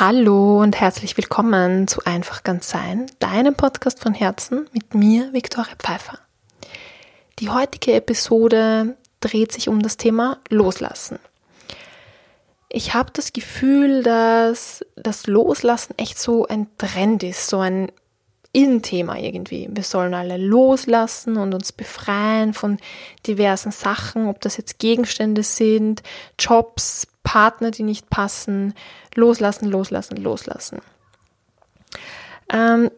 Hallo und herzlich willkommen zu Einfach ganz sein, deinem Podcast von Herzen mit mir, Viktoria Pfeiffer. Die heutige Episode dreht sich um das Thema Loslassen. Ich habe das Gefühl, dass das Loslassen echt so ein Trend ist, so ein In-Thema irgendwie. Wir sollen alle loslassen und uns befreien von diversen Sachen, ob das jetzt Gegenstände sind, Jobs, Partner, die nicht passen, loslassen, loslassen, loslassen. Ähm,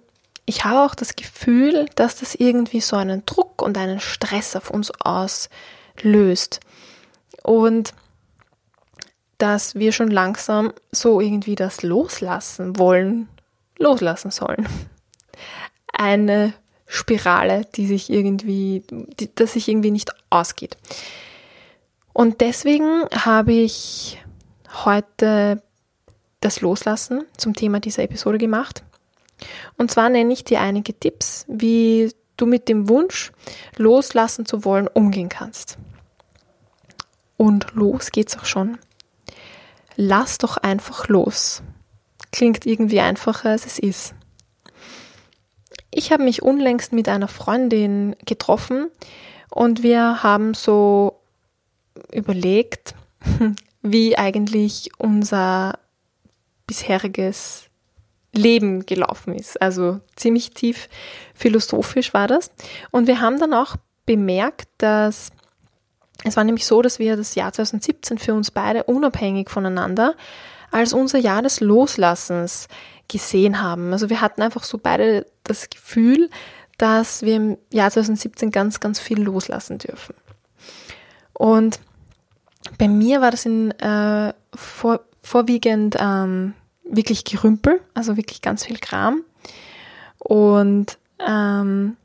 ich habe auch das Gefühl, dass das irgendwie so einen Druck und einen Stress auf uns auslöst. Und dass wir schon langsam so irgendwie das loslassen wollen, loslassen sollen. Eine Spirale, die sich irgendwie, die, dass sich irgendwie nicht ausgeht. Und deswegen habe ich heute das Loslassen zum Thema dieser Episode gemacht. Und zwar nenne ich dir einige Tipps, wie du mit dem Wunsch, loslassen zu wollen, umgehen kannst. Und los geht's auch schon. Lass doch einfach los. Klingt irgendwie einfacher, als es ist. Ich habe mich unlängst mit einer Freundin getroffen und wir haben so überlegt, wie eigentlich unser bisheriges Leben gelaufen ist. Also ziemlich tief philosophisch war das. Und wir haben dann auch bemerkt, dass es war nämlich so, dass wir das Jahr 2017 für uns beide unabhängig voneinander als unser Jahr des Loslassens gesehen haben. Also wir hatten einfach so beide das Gefühl, dass wir im Jahr 2017 ganz, ganz viel loslassen dürfen. Und bei mir war das in äh, vor, vorwiegend ähm, wirklich Gerümpel, also wirklich ganz viel Kram. Und ähm,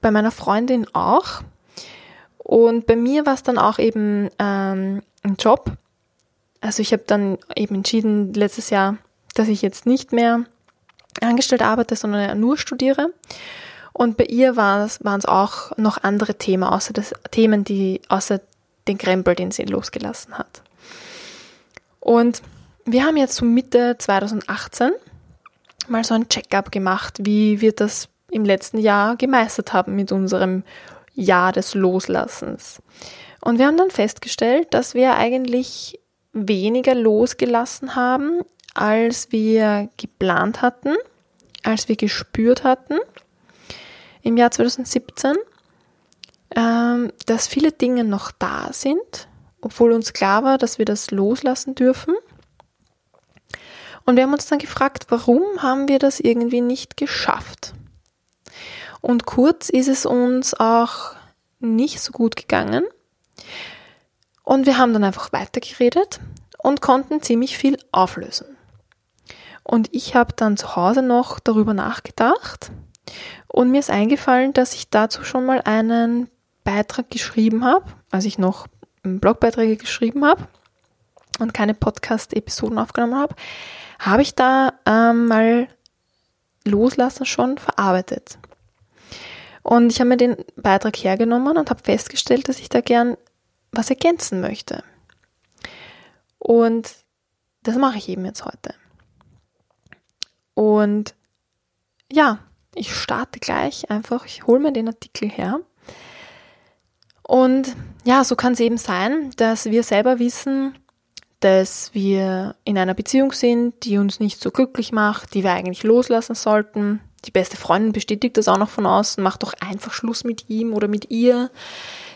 bei meiner Freundin auch. Und bei mir war es dann auch eben ähm, ein Job. Also ich habe dann eben entschieden letztes Jahr, dass ich jetzt nicht mehr angestellt arbeite, sondern nur studiere. Und bei ihr waren es auch noch andere Themen, außer das Themen, die außer den Krempel, den sie losgelassen hat. Und wir haben jetzt so Mitte 2018 mal so ein Check-up gemacht, wie wir das im letzten Jahr gemeistert haben mit unserem Jahr des Loslassens. Und wir haben dann festgestellt, dass wir eigentlich weniger losgelassen haben, als wir geplant hatten, als wir gespürt hatten im Jahr 2017 ähm, dass viele Dinge noch da sind, obwohl uns klar war, dass wir das loslassen dürfen. Und wir haben uns dann gefragt, warum haben wir das irgendwie nicht geschafft? Und kurz ist es uns auch nicht so gut gegangen. Und wir haben dann einfach weitergeredet und konnten ziemlich viel auflösen. Und ich habe dann zu Hause noch darüber nachgedacht und mir ist eingefallen, dass ich dazu schon mal einen Beitrag geschrieben habe, als ich noch Blogbeiträge geschrieben habe und keine Podcast-Episoden aufgenommen habe, habe ich da ähm, mal Loslassen schon verarbeitet. Und ich habe mir den Beitrag hergenommen und habe festgestellt, dass ich da gern was ergänzen möchte. Und das mache ich eben jetzt heute. Und ja, ich starte gleich einfach, ich hole mir den Artikel her und ja, so kann es eben sein, dass wir selber wissen, dass wir in einer Beziehung sind, die uns nicht so glücklich macht, die wir eigentlich loslassen sollten. Die beste Freundin bestätigt das auch noch von außen, mach doch einfach Schluss mit ihm oder mit ihr.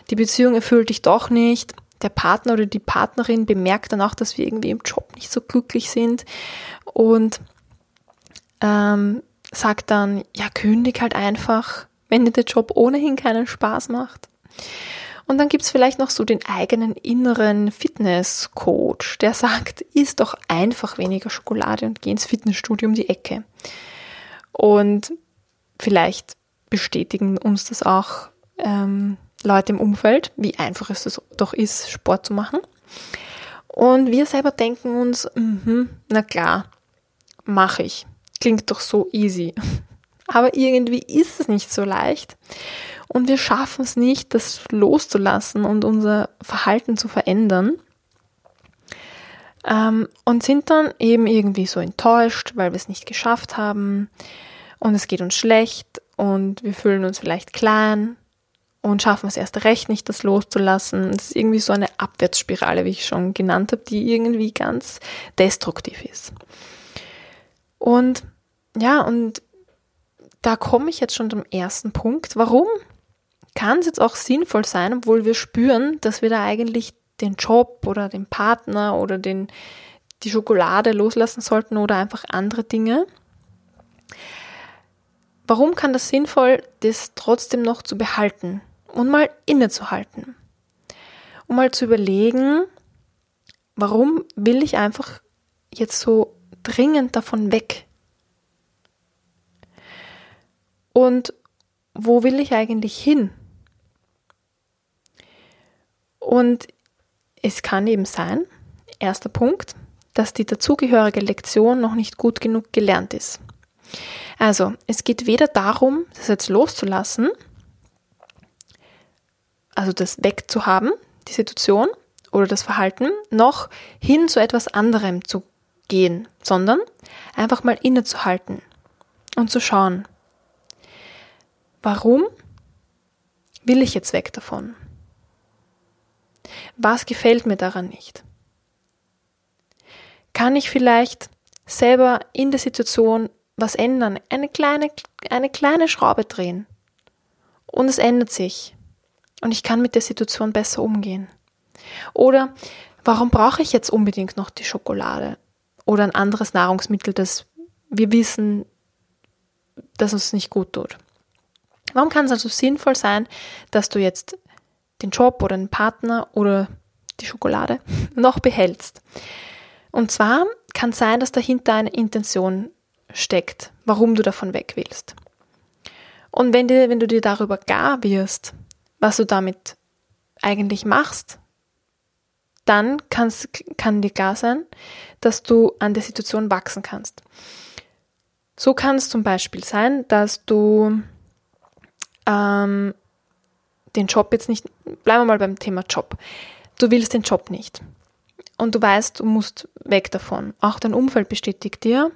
Die Beziehung erfüllt dich doch nicht. Der Partner oder die Partnerin bemerkt dann auch, dass wir irgendwie im Job nicht so glücklich sind und ähm, sagt dann, ja, kündig halt einfach, wenn dir der Job ohnehin keinen Spaß macht. Und dann gibt's vielleicht noch so den eigenen inneren Fitnesscoach, der sagt, isst doch einfach weniger Schokolade und geh ins Fitnessstudio um die Ecke. Und vielleicht bestätigen uns das auch ähm, Leute im Umfeld, wie einfach es doch ist, Sport zu machen. Und wir selber denken uns, mh, na klar, mache ich. Klingt doch so easy. Aber irgendwie ist es nicht so leicht. Und wir schaffen es nicht, das loszulassen und unser Verhalten zu verändern. ähm, und sind dann eben irgendwie so enttäuscht, weil wir es nicht geschafft haben und es geht uns schlecht und wir fühlen uns vielleicht klein und schaffen es erst recht nicht, das loszulassen. Das ist irgendwie so eine Abwärtsspirale, wie ich schon genannt habe, die irgendwie ganz destruktiv ist. Und ja, und da komme ich jetzt schon zum ersten Punkt. Warum kann es jetzt auch sinnvoll sein, obwohl wir spüren, dass wir da eigentlich den Job oder den Partner oder den, die Schokolade loslassen sollten oder einfach andere Dinge? Warum kann das sinnvoll, das trotzdem noch zu behalten? und mal innezuhalten. Um mal zu überlegen, warum will ich einfach jetzt so dringend davon weg? Und wo will ich eigentlich hin? Und es kann eben sein, erster Punkt, dass die dazugehörige Lektion noch nicht gut genug gelernt ist. Also, es geht weder darum, das jetzt loszulassen, also das wegzuhaben, die Situation oder das Verhalten, noch hin zu etwas anderem zu gehen, sondern einfach mal innezuhalten und zu schauen, warum will ich jetzt weg davon? Was gefällt mir daran nicht? Kann ich vielleicht selber in der Situation was ändern, eine kleine, eine kleine Schraube drehen und es ändert sich und ich kann mit der Situation besser umgehen. Oder warum brauche ich jetzt unbedingt noch die Schokolade oder ein anderes Nahrungsmittel, das wir wissen, dass uns nicht gut tut? Warum kann es also sinnvoll sein, dass du jetzt den Job oder den Partner oder die Schokolade noch behältst? Und zwar kann es sein, dass dahinter eine Intention steckt, warum du davon weg willst. Und wenn, dir, wenn du dir darüber gar wirst, was du damit eigentlich machst, dann kann dir klar sein, dass du an der Situation wachsen kannst. So kann es zum Beispiel sein, dass du ähm, den Job jetzt nicht, bleiben wir mal beim Thema Job. Du willst den Job nicht. Und du weißt, du musst weg davon. Auch dein Umfeld bestätigt dir,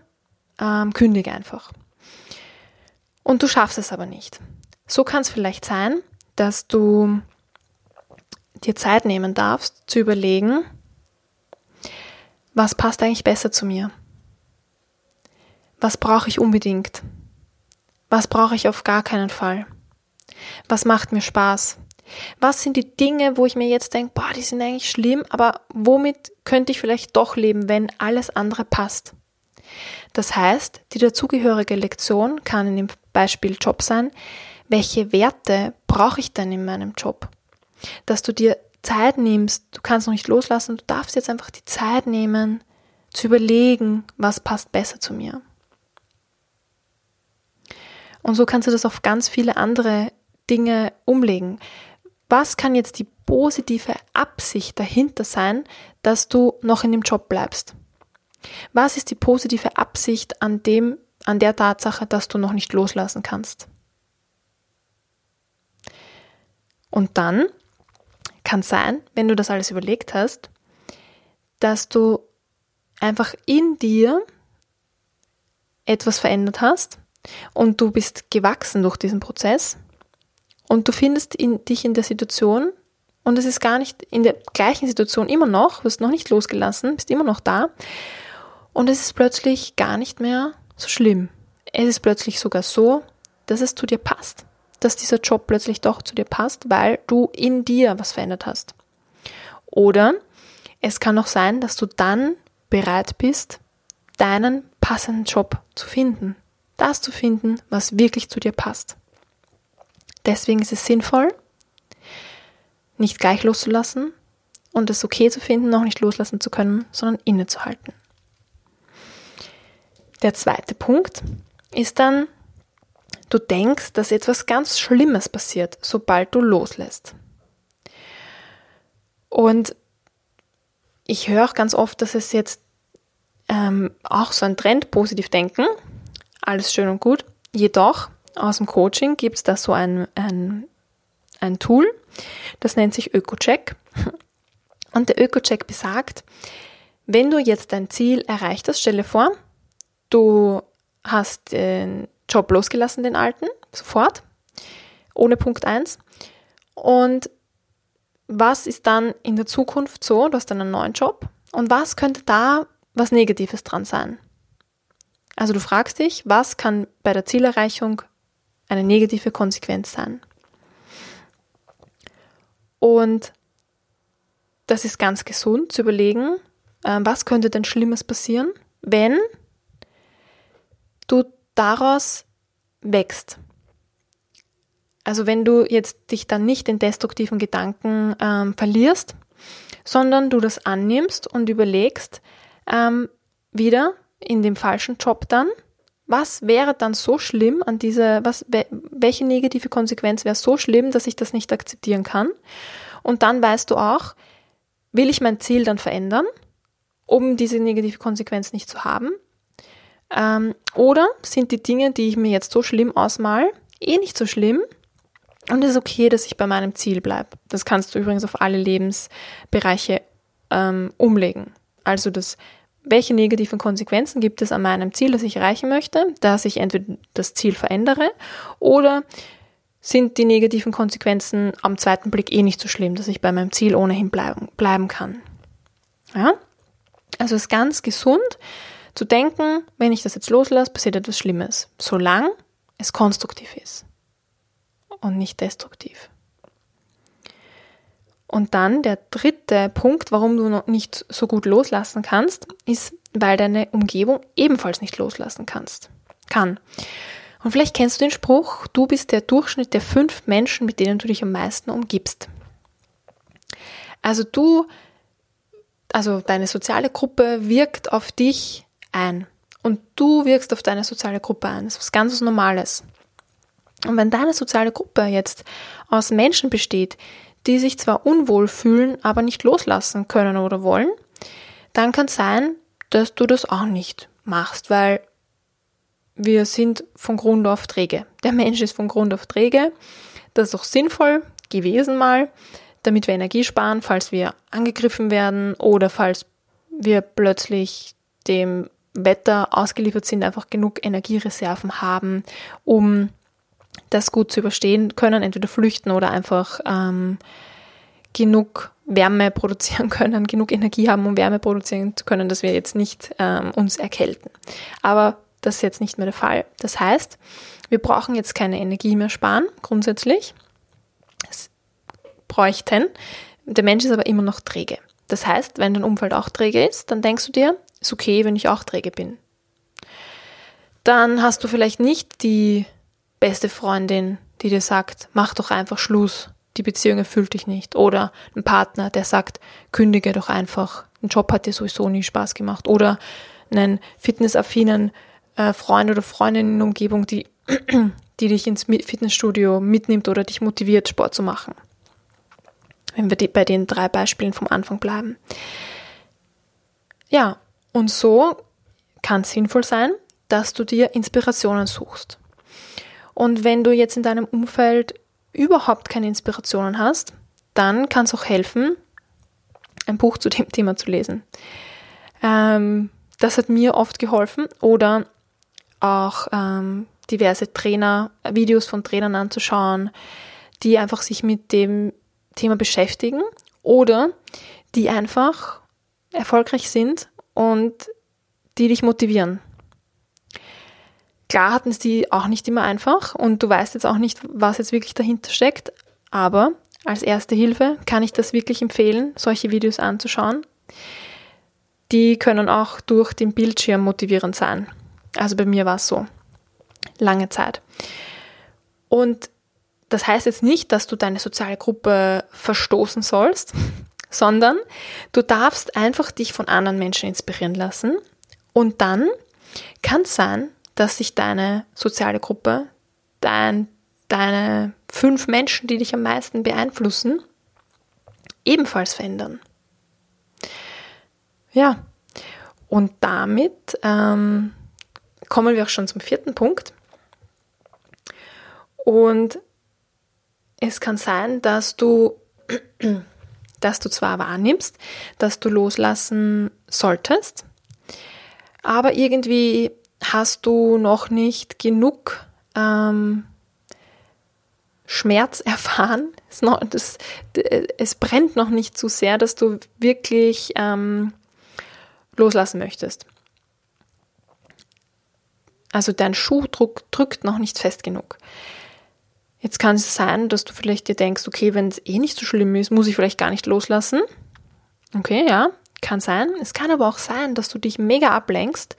ähm, kündige einfach. Und du schaffst es aber nicht. So kann es vielleicht sein, dass du dir Zeit nehmen darfst, zu überlegen, was passt eigentlich besser zu mir? Was brauche ich unbedingt? Was brauche ich auf gar keinen Fall? Was macht mir Spaß? Was sind die Dinge, wo ich mir jetzt denke, boah, die sind eigentlich schlimm, aber womit könnte ich vielleicht doch leben, wenn alles andere passt? Das heißt, die dazugehörige Lektion kann in dem Beispiel Job sein, welche Werte brauche ich denn in meinem Job? Dass du dir Zeit nimmst, du kannst noch nicht loslassen, du darfst jetzt einfach die Zeit nehmen, zu überlegen, was passt besser zu mir. Und so kannst du das auf ganz viele andere Dinge umlegen. Was kann jetzt die positive Absicht dahinter sein, dass du noch in dem Job bleibst? Was ist die positive Absicht an dem, an der Tatsache, dass du noch nicht loslassen kannst? Und dann kann sein, wenn du das alles überlegt hast, dass du einfach in dir etwas verändert hast und du bist gewachsen durch diesen Prozess und du findest in, dich in der Situation und es ist gar nicht in der gleichen Situation immer noch, du hast noch nicht losgelassen, bist immer noch da und es ist plötzlich gar nicht mehr so schlimm. Es ist plötzlich sogar so, dass es zu dir passt dass dieser Job plötzlich doch zu dir passt, weil du in dir was verändert hast. Oder es kann auch sein, dass du dann bereit bist, deinen passenden Job zu finden. Das zu finden, was wirklich zu dir passt. Deswegen ist es sinnvoll, nicht gleich loszulassen und es okay zu finden, noch nicht loslassen zu können, sondern innezuhalten. Der zweite Punkt ist dann Du denkst, dass etwas ganz Schlimmes passiert, sobald du loslässt. Und ich höre auch ganz oft, dass es jetzt ähm, auch so ein Trend, positiv denken, alles schön und gut. Jedoch aus dem Coaching gibt es da so ein, ein, ein Tool, das nennt sich ÖkoCheck. Und der ÖkoCheck besagt, wenn du jetzt dein Ziel erreicht hast, stelle vor, du hast den Job losgelassen, den alten, sofort, ohne Punkt 1. Und was ist dann in der Zukunft so? Du hast einen neuen Job. Und was könnte da was Negatives dran sein? Also du fragst dich, was kann bei der Zielerreichung eine negative Konsequenz sein? Und das ist ganz gesund zu überlegen, äh, was könnte denn Schlimmes passieren, wenn du daraus wächst. Also wenn du jetzt dich dann nicht in destruktiven Gedanken ähm, verlierst, sondern du das annimmst und überlegst, ähm, wieder in dem falschen Job dann, was wäre dann so schlimm an diese, was, welche negative Konsequenz wäre so schlimm, dass ich das nicht akzeptieren kann? Und dann weißt du auch, will ich mein Ziel dann verändern, um diese negative Konsequenz nicht zu haben? Ähm, oder sind die Dinge, die ich mir jetzt so schlimm ausmal, eh nicht so schlimm? Und es ist okay, dass ich bei meinem Ziel bleibe. Das kannst du übrigens auf alle Lebensbereiche ähm, umlegen. Also das, welche negativen Konsequenzen gibt es an meinem Ziel, das ich erreichen möchte, dass ich entweder das Ziel verändere oder sind die negativen Konsequenzen am zweiten Blick eh nicht so schlimm, dass ich bei meinem Ziel ohnehin bleiben, bleiben kann. Ja? Also es ist ganz gesund zu denken, wenn ich das jetzt loslasse, passiert etwas Schlimmes, solange es konstruktiv ist und nicht destruktiv. Und dann der dritte Punkt, warum du noch nicht so gut loslassen kannst, ist, weil deine Umgebung ebenfalls nicht loslassen kannst, kann. Und vielleicht kennst du den Spruch, du bist der Durchschnitt der fünf Menschen, mit denen du dich am meisten umgibst. Also du, also deine soziale Gruppe wirkt auf dich ein. Und du wirkst auf deine soziale Gruppe ein. Das ist was ganz Normales. Und wenn deine soziale Gruppe jetzt aus Menschen besteht, die sich zwar unwohl fühlen, aber nicht loslassen können oder wollen, dann kann es sein, dass du das auch nicht machst, weil wir sind von Grund auf träge. Der Mensch ist von Grund auf träge. Das ist auch sinnvoll gewesen mal, damit wir Energie sparen, falls wir angegriffen werden oder falls wir plötzlich dem Wetter ausgeliefert sind, einfach genug Energiereserven haben, um das gut zu überstehen können, entweder flüchten oder einfach ähm, genug Wärme produzieren können, genug Energie haben, um Wärme produzieren zu können, dass wir jetzt nicht ähm, uns erkälten. Aber das ist jetzt nicht mehr der Fall. Das heißt, wir brauchen jetzt keine Energie mehr sparen, grundsätzlich. Es bräuchten. Der Mensch ist aber immer noch träge. Das heißt, wenn dein Umfeld auch träge ist, dann denkst du dir, ist okay, wenn ich auch träge bin. Dann hast du vielleicht nicht die beste Freundin, die dir sagt, mach doch einfach Schluss, die Beziehung erfüllt dich nicht. Oder ein Partner, der sagt, kündige doch einfach, ein Job hat dir sowieso nie Spaß gemacht. Oder einen fitnessaffinen äh, Freund oder Freundin in der Umgebung, die, die dich ins Fitnessstudio mitnimmt oder dich motiviert, Sport zu machen. Wenn wir die, bei den drei Beispielen vom Anfang bleiben. Ja, und so kann es sinnvoll sein, dass du dir Inspirationen suchst. Und wenn du jetzt in deinem Umfeld überhaupt keine Inspirationen hast, dann kann es auch helfen, ein Buch zu dem Thema zu lesen. Ähm, das hat mir oft geholfen. Oder auch ähm, diverse Trainer, Videos von Trainern anzuschauen, die einfach sich mit dem Thema beschäftigen oder die einfach erfolgreich sind und die dich motivieren. Klar hatten es die auch nicht immer einfach und du weißt jetzt auch nicht, was jetzt wirklich dahinter steckt, aber als erste Hilfe kann ich das wirklich empfehlen, solche Videos anzuschauen. Die können auch durch den Bildschirm motivierend sein. Also bei mir war es so. Lange Zeit. Und das heißt jetzt nicht, dass du deine soziale Gruppe verstoßen sollst, sondern du darfst einfach dich von anderen Menschen inspirieren lassen. Und dann kann es sein, dass sich deine soziale Gruppe, dein, deine fünf Menschen, die dich am meisten beeinflussen, ebenfalls verändern. Ja, und damit ähm, kommen wir auch schon zum vierten Punkt. Und es kann sein, dass du dass du zwar wahrnimmst, dass du loslassen solltest, aber irgendwie hast du noch nicht genug ähm, Schmerz erfahren. Es, noch, das, es, brennt noch nicht zu sehr, dass du wirklich ähm, loslassen möchtest. Also dein Schuhdruck drückt noch nicht fest genug. Jetzt kann es sein, dass du vielleicht dir denkst, okay, wenn es eh nicht so schlimm ist, muss ich vielleicht gar nicht loslassen. Okay, ja, kann sein. Es kann aber auch sein, dass du dich mega ablenkst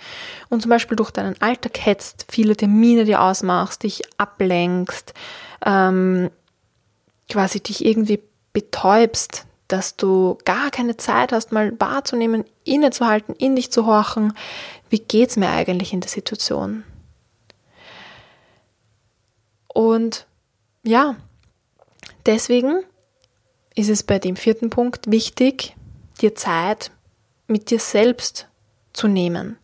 und zum Beispiel durch deinen Alltag hetzt, viele Termine dir ausmachst, dich ablenkst, ähm, quasi dich irgendwie betäubst, dass du gar keine Zeit hast, mal wahrzunehmen, innezuhalten, in dich zu horchen. Wie geht's mir eigentlich in der Situation? Und ja, deswegen ist es bei dem vierten Punkt wichtig, dir Zeit mit dir selbst zu nehmen.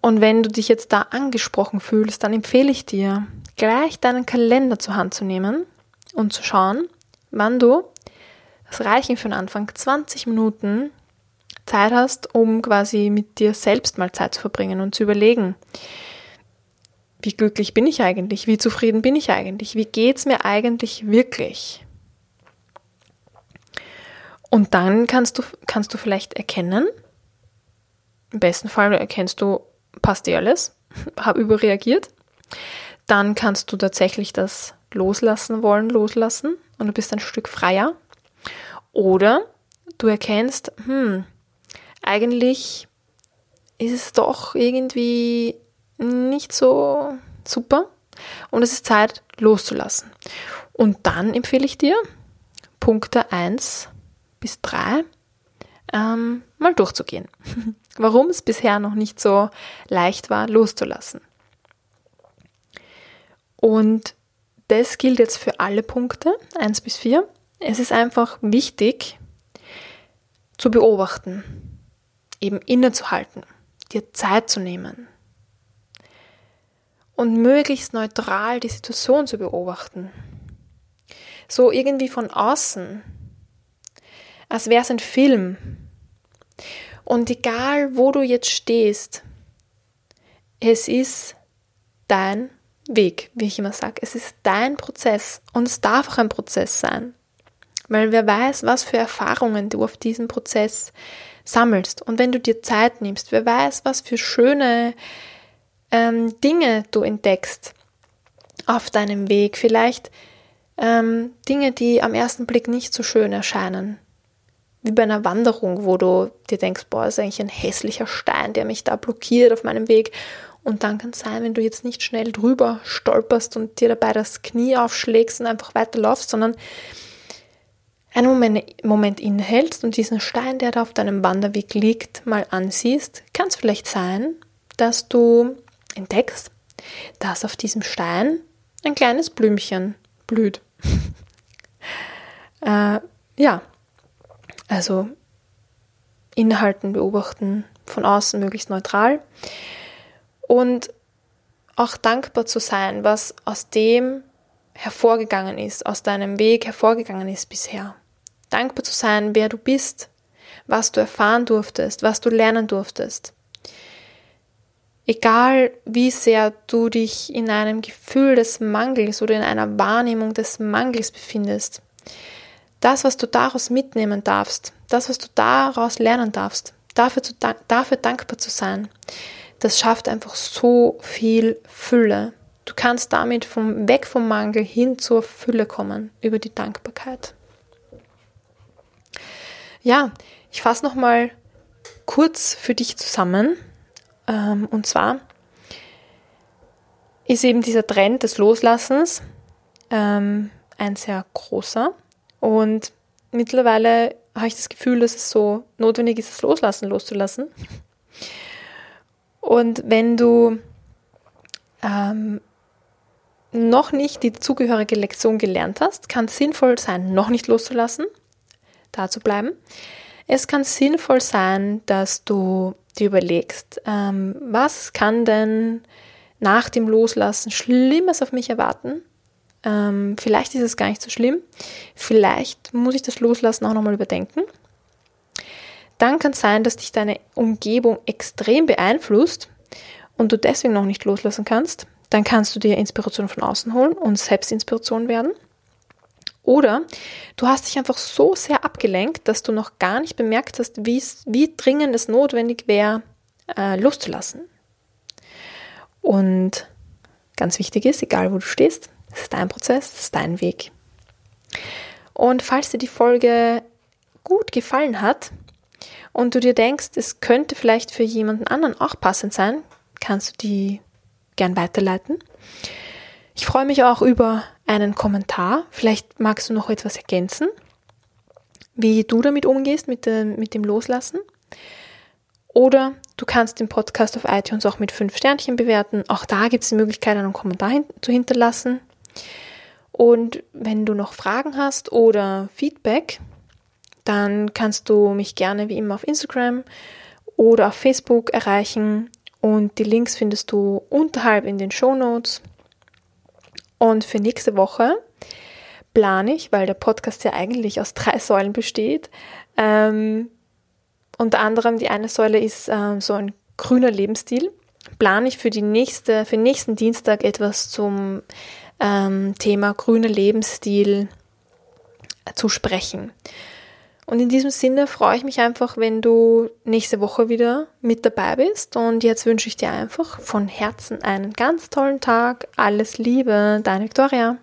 Und wenn du dich jetzt da angesprochen fühlst, dann empfehle ich dir, gleich deinen Kalender zur Hand zu nehmen und zu schauen, wann du, das reichen für den Anfang, 20 Minuten Zeit hast, um quasi mit dir selbst mal Zeit zu verbringen und zu überlegen, wie glücklich bin ich eigentlich? Wie zufrieden bin ich eigentlich? Wie geht's mir eigentlich wirklich? Und dann kannst du, kannst du vielleicht erkennen, im besten Fall erkennst du, passt dir alles, habe überreagiert. Dann kannst du tatsächlich das loslassen wollen, loslassen und du bist ein Stück freier. Oder du erkennst, hm, eigentlich ist es doch irgendwie nicht so super und es ist Zeit loszulassen. Und dann empfehle ich dir, Punkte 1 bis 3 ähm, mal durchzugehen. Warum es bisher noch nicht so leicht war, loszulassen. Und das gilt jetzt für alle Punkte, 1 bis 4. Es ist einfach wichtig zu beobachten, eben innezuhalten, dir Zeit zu nehmen, und möglichst neutral die Situation zu beobachten. So irgendwie von außen, als wäre es ein Film. Und egal, wo du jetzt stehst, es ist dein Weg, wie ich immer sage. Es ist dein Prozess und es darf auch ein Prozess sein. Weil wer weiß, was für Erfahrungen du auf diesem Prozess sammelst. Und wenn du dir Zeit nimmst, wer weiß, was für schöne ähm, Dinge du entdeckst auf deinem Weg, vielleicht ähm, Dinge, die am ersten Blick nicht so schön erscheinen. Wie bei einer Wanderung, wo du dir denkst, boah, ist eigentlich ein hässlicher Stein, der mich da blockiert auf meinem Weg. Und dann kann es sein, wenn du jetzt nicht schnell drüber stolperst und dir dabei das Knie aufschlägst und einfach weiterlaufst, sondern einen Moment, Moment innehältst und diesen Stein, der da auf deinem Wanderweg liegt, mal ansiehst, kann es vielleicht sein, dass du entdeckst, dass auf diesem Stein ein kleines Blümchen blüht. äh, ja, also innehalten, beobachten, von außen möglichst neutral und auch dankbar zu sein, was aus dem hervorgegangen ist, aus deinem Weg hervorgegangen ist bisher. Dankbar zu sein, wer du bist, was du erfahren durftest, was du lernen durftest. Egal wie sehr du dich in einem Gefühl des Mangels oder in einer Wahrnehmung des Mangels befindest, das, was du daraus mitnehmen darfst, das, was du daraus lernen darfst, dafür, zu, dafür dankbar zu sein, das schafft einfach so viel Fülle. Du kannst damit vom, weg vom Mangel hin zur Fülle kommen über die Dankbarkeit. Ja, ich fasse nochmal kurz für dich zusammen, ähm, und zwar ist eben dieser Trend des Loslassens ähm, ein sehr großer. Und mittlerweile habe ich das Gefühl, dass es so notwendig ist, das Loslassen loszulassen. Und wenn du ähm, noch nicht die zugehörige Lektion gelernt hast, kann es sinnvoll sein, noch nicht loszulassen, da zu bleiben. Es kann sinnvoll sein, dass du dir überlegst, ähm, was kann denn nach dem Loslassen Schlimmes auf mich erwarten? Ähm, vielleicht ist es gar nicht so schlimm, vielleicht muss ich das Loslassen auch nochmal überdenken. Dann kann es sein, dass dich deine Umgebung extrem beeinflusst und du deswegen noch nicht loslassen kannst. Dann kannst du dir Inspiration von außen holen und Selbstinspiration werden. Oder du hast dich einfach so sehr abgelenkt, dass du noch gar nicht bemerkt hast, wie dringend es notwendig wäre, äh, loszulassen. Und ganz wichtig ist, egal wo du stehst, es ist dein Prozess, es ist dein Weg. Und falls dir die Folge gut gefallen hat und du dir denkst, es könnte vielleicht für jemanden anderen auch passend sein, kannst du die gern weiterleiten. Ich freue mich auch über einen Kommentar. Vielleicht magst du noch etwas ergänzen, wie du damit umgehst, mit dem, mit dem Loslassen. Oder du kannst den Podcast auf iTunes auch mit fünf Sternchen bewerten. Auch da gibt es die Möglichkeit, einen Kommentar hin zu hinterlassen. Und wenn du noch Fragen hast oder Feedback, dann kannst du mich gerne wie immer auf Instagram oder auf Facebook erreichen. Und die Links findest du unterhalb in den Show Notes. Und für nächste Woche plane ich, weil der Podcast ja eigentlich aus drei Säulen besteht. Ähm, unter anderem die eine Säule ist ähm, so ein grüner Lebensstil. Plane ich für, die nächste, für nächsten Dienstag etwas zum ähm, Thema grüner Lebensstil zu sprechen. Und in diesem Sinne freue ich mich einfach, wenn du nächste Woche wieder mit dabei bist. Und jetzt wünsche ich dir einfach von Herzen einen ganz tollen Tag. Alles Liebe, deine Victoria.